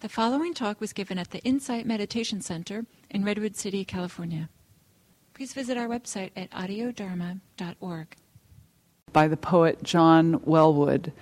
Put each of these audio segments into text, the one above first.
The following talk was given at the Insight Meditation Center in Redwood City, California. Please visit our website at audiodharma.org. By the poet John Welwood,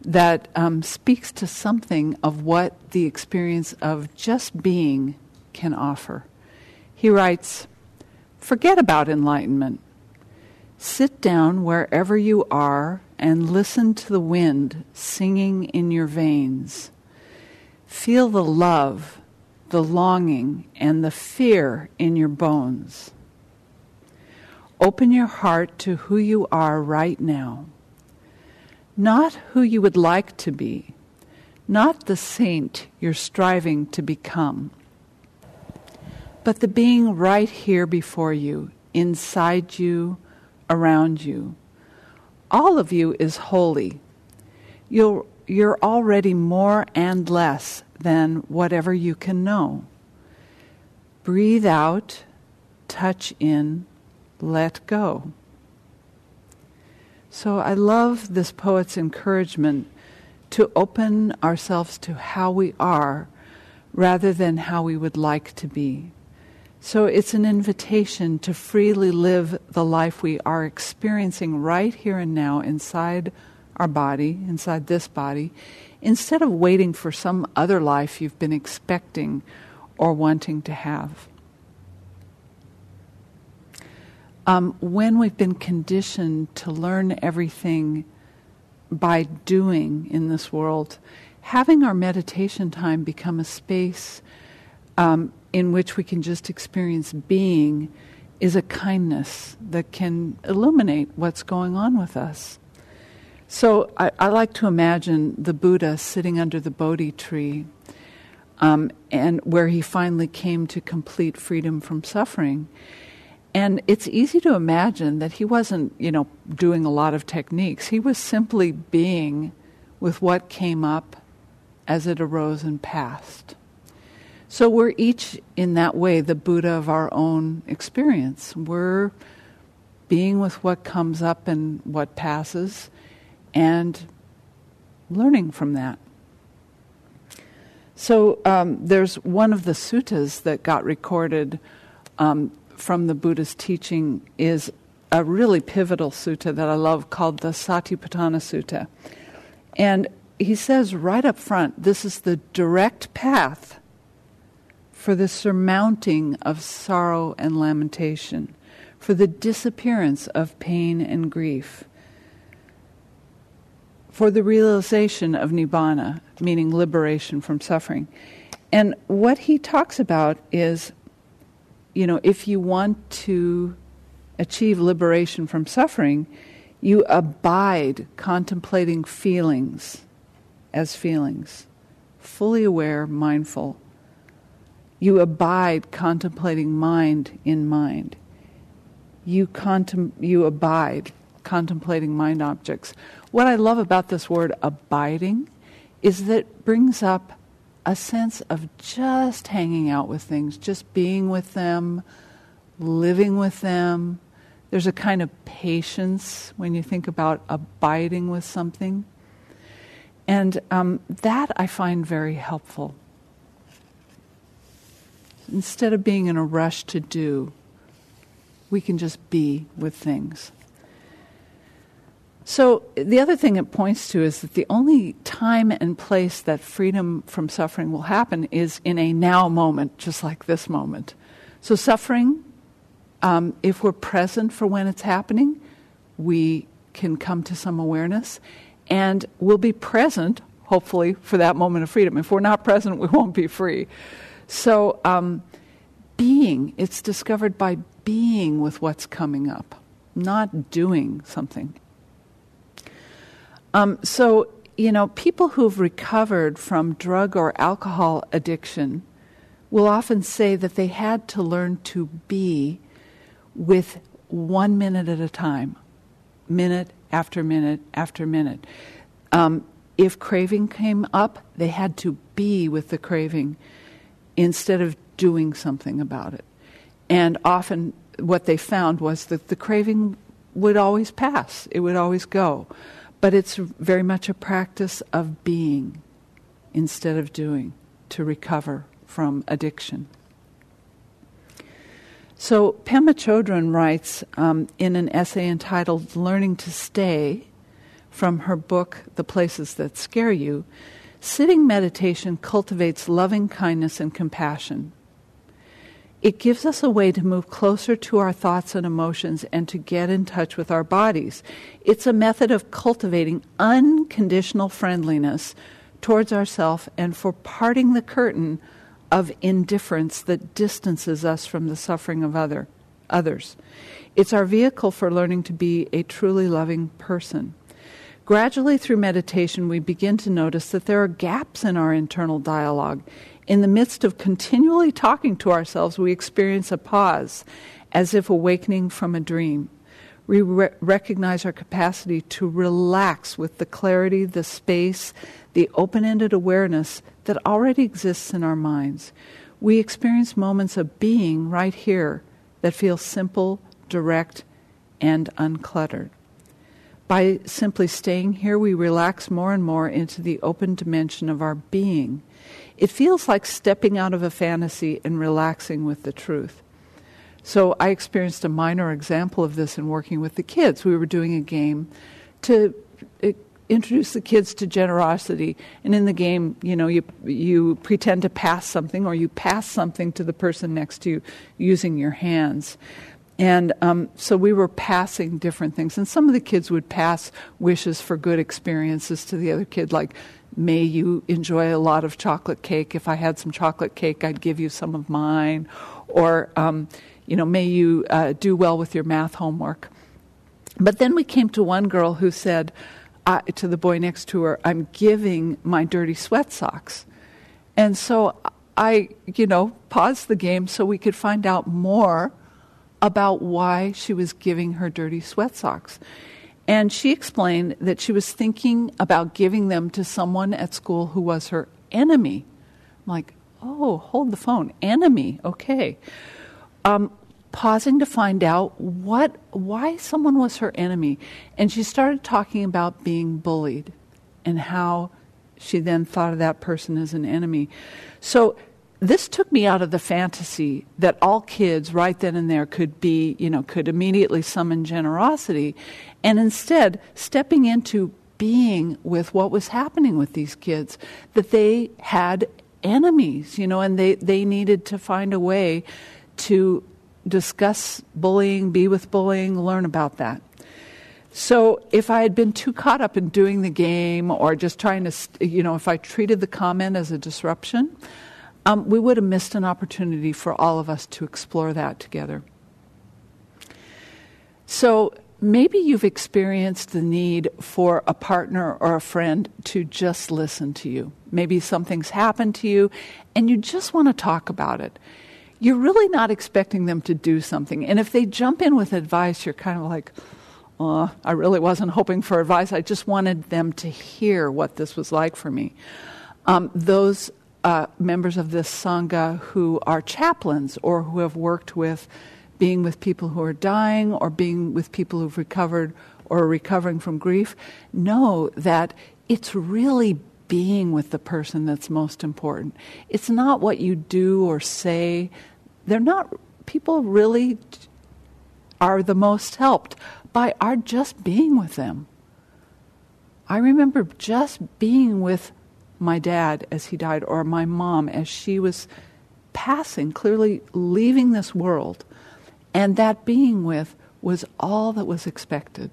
that um, speaks to something of what the experience of just being can offer. He writes Forget about enlightenment. Sit down wherever you are and listen to the wind singing in your veins. Feel the love, the longing, and the fear in your bones. Open your heart to who you are right now. Not who you would like to be, not the saint you're striving to become, but the being right here before you, inside you, around you. All of you is holy. You're, you're already more and less than whatever you can know. Breathe out, touch in, let go. So I love this poet's encouragement to open ourselves to how we are rather than how we would like to be. So it's an invitation to freely live the life we are experiencing right here and now inside our body, inside this body, instead of waiting for some other life you've been expecting or wanting to have. Um, when we've been conditioned to learn everything by doing in this world, having our meditation time become a space um, in which we can just experience being is a kindness that can illuminate what's going on with us. So I, I like to imagine the Buddha sitting under the Bodhi tree, um, and where he finally came to complete freedom from suffering. And it's easy to imagine that he wasn't, you know, doing a lot of techniques. He was simply being with what came up as it arose and passed. So we're each, in that way, the Buddha of our own experience. We're being with what comes up and what passes and learning from that. So um, there's one of the suttas that got recorded um, from the Buddha's teaching is a really pivotal sutta that I love called the Satipatthana Sutta. And he says right up front this is the direct path for the surmounting of sorrow and lamentation, for the disappearance of pain and grief, for the realization of nibbana, meaning liberation from suffering. And what he talks about is you know, if you want to achieve liberation from suffering, you abide contemplating feelings as feelings, fully aware, mindful. You abide contemplating mind in mind. You, contem- you abide contemplating mind objects. What I love about this word abiding is that it brings up a sense of just hanging out with things, just being with them, living with them. There's a kind of patience when you think about abiding with something. And um, that I find very helpful. Instead of being in a rush to do, we can just be with things. So, the other thing it points to is that the only time and place that freedom from suffering will happen is in a now moment, just like this moment. So, suffering, um, if we're present for when it's happening, we can come to some awareness and we'll be present, hopefully, for that moment of freedom. If we're not present, we won't be free. So, um, being, it's discovered by being with what's coming up, not doing something. Um, so, you know, people who've recovered from drug or alcohol addiction will often say that they had to learn to be with one minute at a time, minute after minute after minute. Um, if craving came up, they had to be with the craving instead of doing something about it. And often what they found was that the craving would always pass, it would always go. But it's very much a practice of being instead of doing, to recover from addiction. So, Pema Chodron writes um, in an essay entitled Learning to Stay from her book, The Places That Scare You sitting meditation cultivates loving kindness and compassion. It gives us a way to move closer to our thoughts and emotions and to get in touch with our bodies. It's a method of cultivating unconditional friendliness towards ourselves and for parting the curtain of indifference that distances us from the suffering of other, others. It's our vehicle for learning to be a truly loving person. Gradually, through meditation, we begin to notice that there are gaps in our internal dialogue. In the midst of continually talking to ourselves, we experience a pause, as if awakening from a dream. We re- recognize our capacity to relax with the clarity, the space, the open ended awareness that already exists in our minds. We experience moments of being right here that feel simple, direct, and uncluttered. By simply staying here, we relax more and more into the open dimension of our being. It feels like stepping out of a fantasy and relaxing with the truth. So, I experienced a minor example of this in working with the kids. We were doing a game to uh, introduce the kids to generosity. And in the game, you know, you you pretend to pass something, or you pass something to the person next to you using your hands. And um, so we were passing different things. And some of the kids would pass wishes for good experiences to the other kid, like, may you enjoy a lot of chocolate cake. If I had some chocolate cake, I'd give you some of mine. Or, um, you know, may you uh, do well with your math homework. But then we came to one girl who said, I, to the boy next to her, I'm giving my dirty sweat socks. And so I, you know, paused the game so we could find out more about why she was giving her dirty sweat socks. And she explained that she was thinking about giving them to someone at school who was her enemy. I'm like, oh, hold the phone. Enemy, okay. Um, pausing to find out what why someone was her enemy and she started talking about being bullied and how she then thought of that person as an enemy so this took me out of the fantasy that all kids right then and there could be you know could immediately summon generosity and instead stepping into being with what was happening with these kids that they had enemies you know and they they needed to find a way to discuss bullying, be with bullying, learn about that. So if I had been too caught up in doing the game or just trying to, you know, if I treated the comment as a disruption, um, we would have missed an opportunity for all of us to explore that together. So maybe you've experienced the need for a partner or a friend to just listen to you. Maybe something's happened to you and you just want to talk about it you're really not expecting them to do something. And if they jump in with advice, you're kind of like, I really wasn't hoping for advice. I just wanted them to hear what this was like for me. Um, those uh, members of this Sangha who are chaplains or who have worked with being with people who are dying or being with people who've recovered or are recovering from grief know that it's really being with the person that's most important. It's not what you do or say they're not, people really are the most helped by our just being with them. I remember just being with my dad as he died, or my mom as she was passing, clearly leaving this world. And that being with was all that was expected.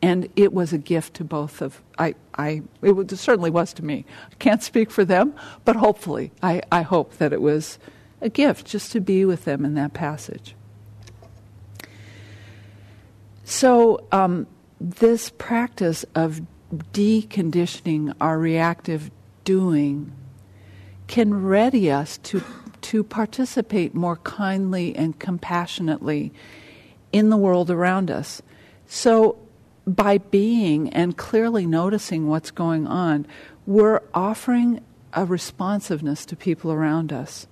And it was a gift to both of I, I it certainly was to me. I can't speak for them, but hopefully, I, I hope that it was a gift just to be with them in that passage. So, um, this practice of deconditioning our reactive doing can ready us to, to participate more kindly and compassionately in the world around us. So, by being and clearly noticing what's going on, we're offering a responsiveness to people around us.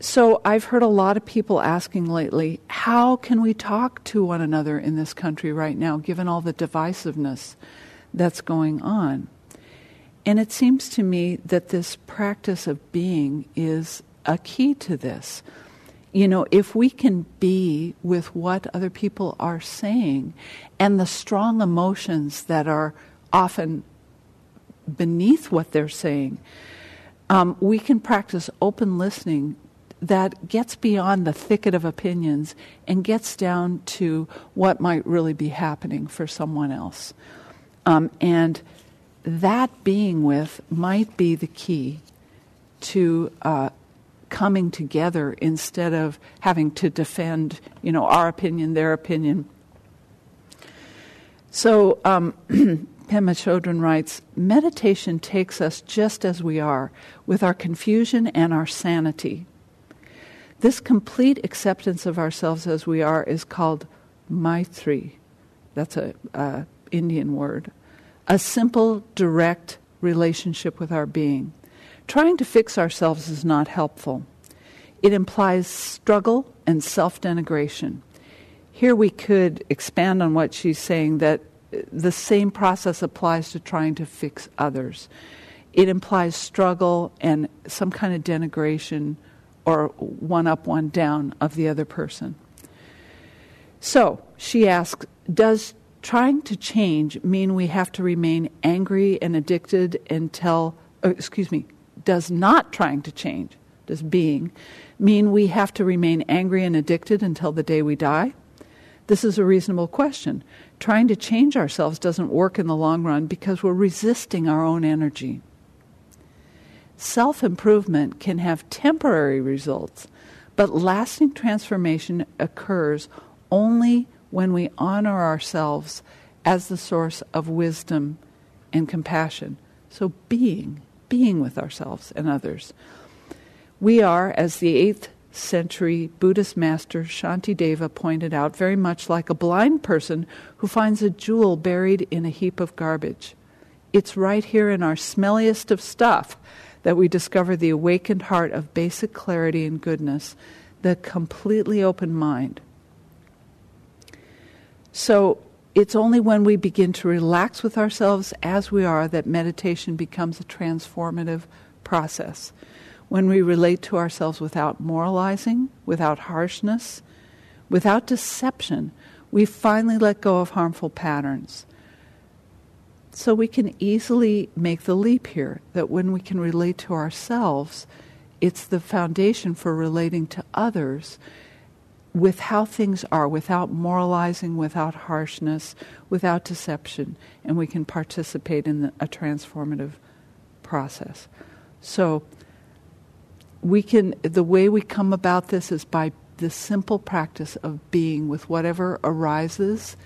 So I've heard a lot of people asking lately, how can we talk to one another in this country right now, given all the divisiveness that's going on? And it seems to me that this practice of being is a key to this. You know, if we can be with what other people are saying and the strong emotions that are often beneath what they're saying, um, we can practice open listening that gets beyond the thicket of opinions and gets down to what might really be happening for someone else. Um, and that being with might be the key to uh, coming together instead of having to defend, you know, our opinion, their opinion. So um, Pema Chodron writes, meditation takes us just as we are, with our confusion and our sanity. This complete acceptance of ourselves as we are is called Maitri. That's a, a Indian word a simple, direct relationship with our being. Trying to fix ourselves is not helpful. It implies struggle and self denigration. Here we could expand on what she's saying that the same process applies to trying to fix others. It implies struggle and some kind of denigration or one up, one down of the other person. So she asks Does trying to change mean we have to remain angry and addicted until, uh, excuse me, does not trying to change, does being, mean we have to remain angry and addicted until the day we die? This is a reasonable question. Trying to change ourselves doesn't work in the long run because we're resisting our own energy. Self improvement can have temporary results, but lasting transformation occurs only when we honor ourselves as the source of wisdom and compassion. So, being, being with ourselves and others. We are, as the 8th century Buddhist master Shantideva pointed out, very much like a blind person who finds a jewel buried in a heap of garbage. It's right here in our smelliest of stuff that we discover the awakened heart of basic clarity and goodness, the completely open mind. So it's only when we begin to relax with ourselves as we are that meditation becomes a transformative process. When we relate to ourselves without moralizing, without harshness, without deception, we finally let go of harmful patterns. So we can easily make the leap here that when we can relate to ourselves, it's the foundation for relating to others with how things are, without moralizing, without harshness, without deception, and we can participate in the, a transformative process. So, we can, the way we come about this is by the simple practice of being with whatever arises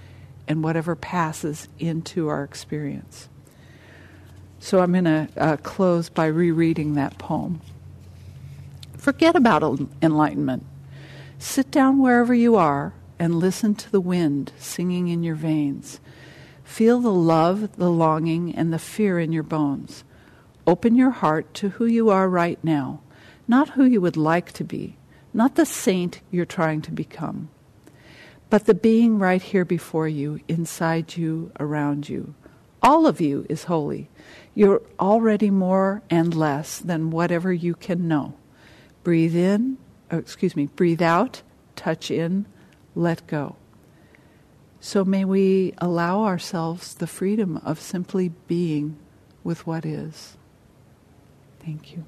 and whatever passes into our experience. So, I'm going to uh, close by rereading that poem. Forget about enlightenment Sit down wherever you are and listen to the wind singing in your veins. Feel the love, the longing, and the fear in your bones. Open your heart to who you are right now, not who you would like to be, not the saint you're trying to become, but the being right here before you, inside you, around you. All of you is holy. You're already more and less than whatever you can know. Breathe in oh, excuse me, breathe out, touch in, let go. So may we allow ourselves the freedom of simply being with what is. Thank you.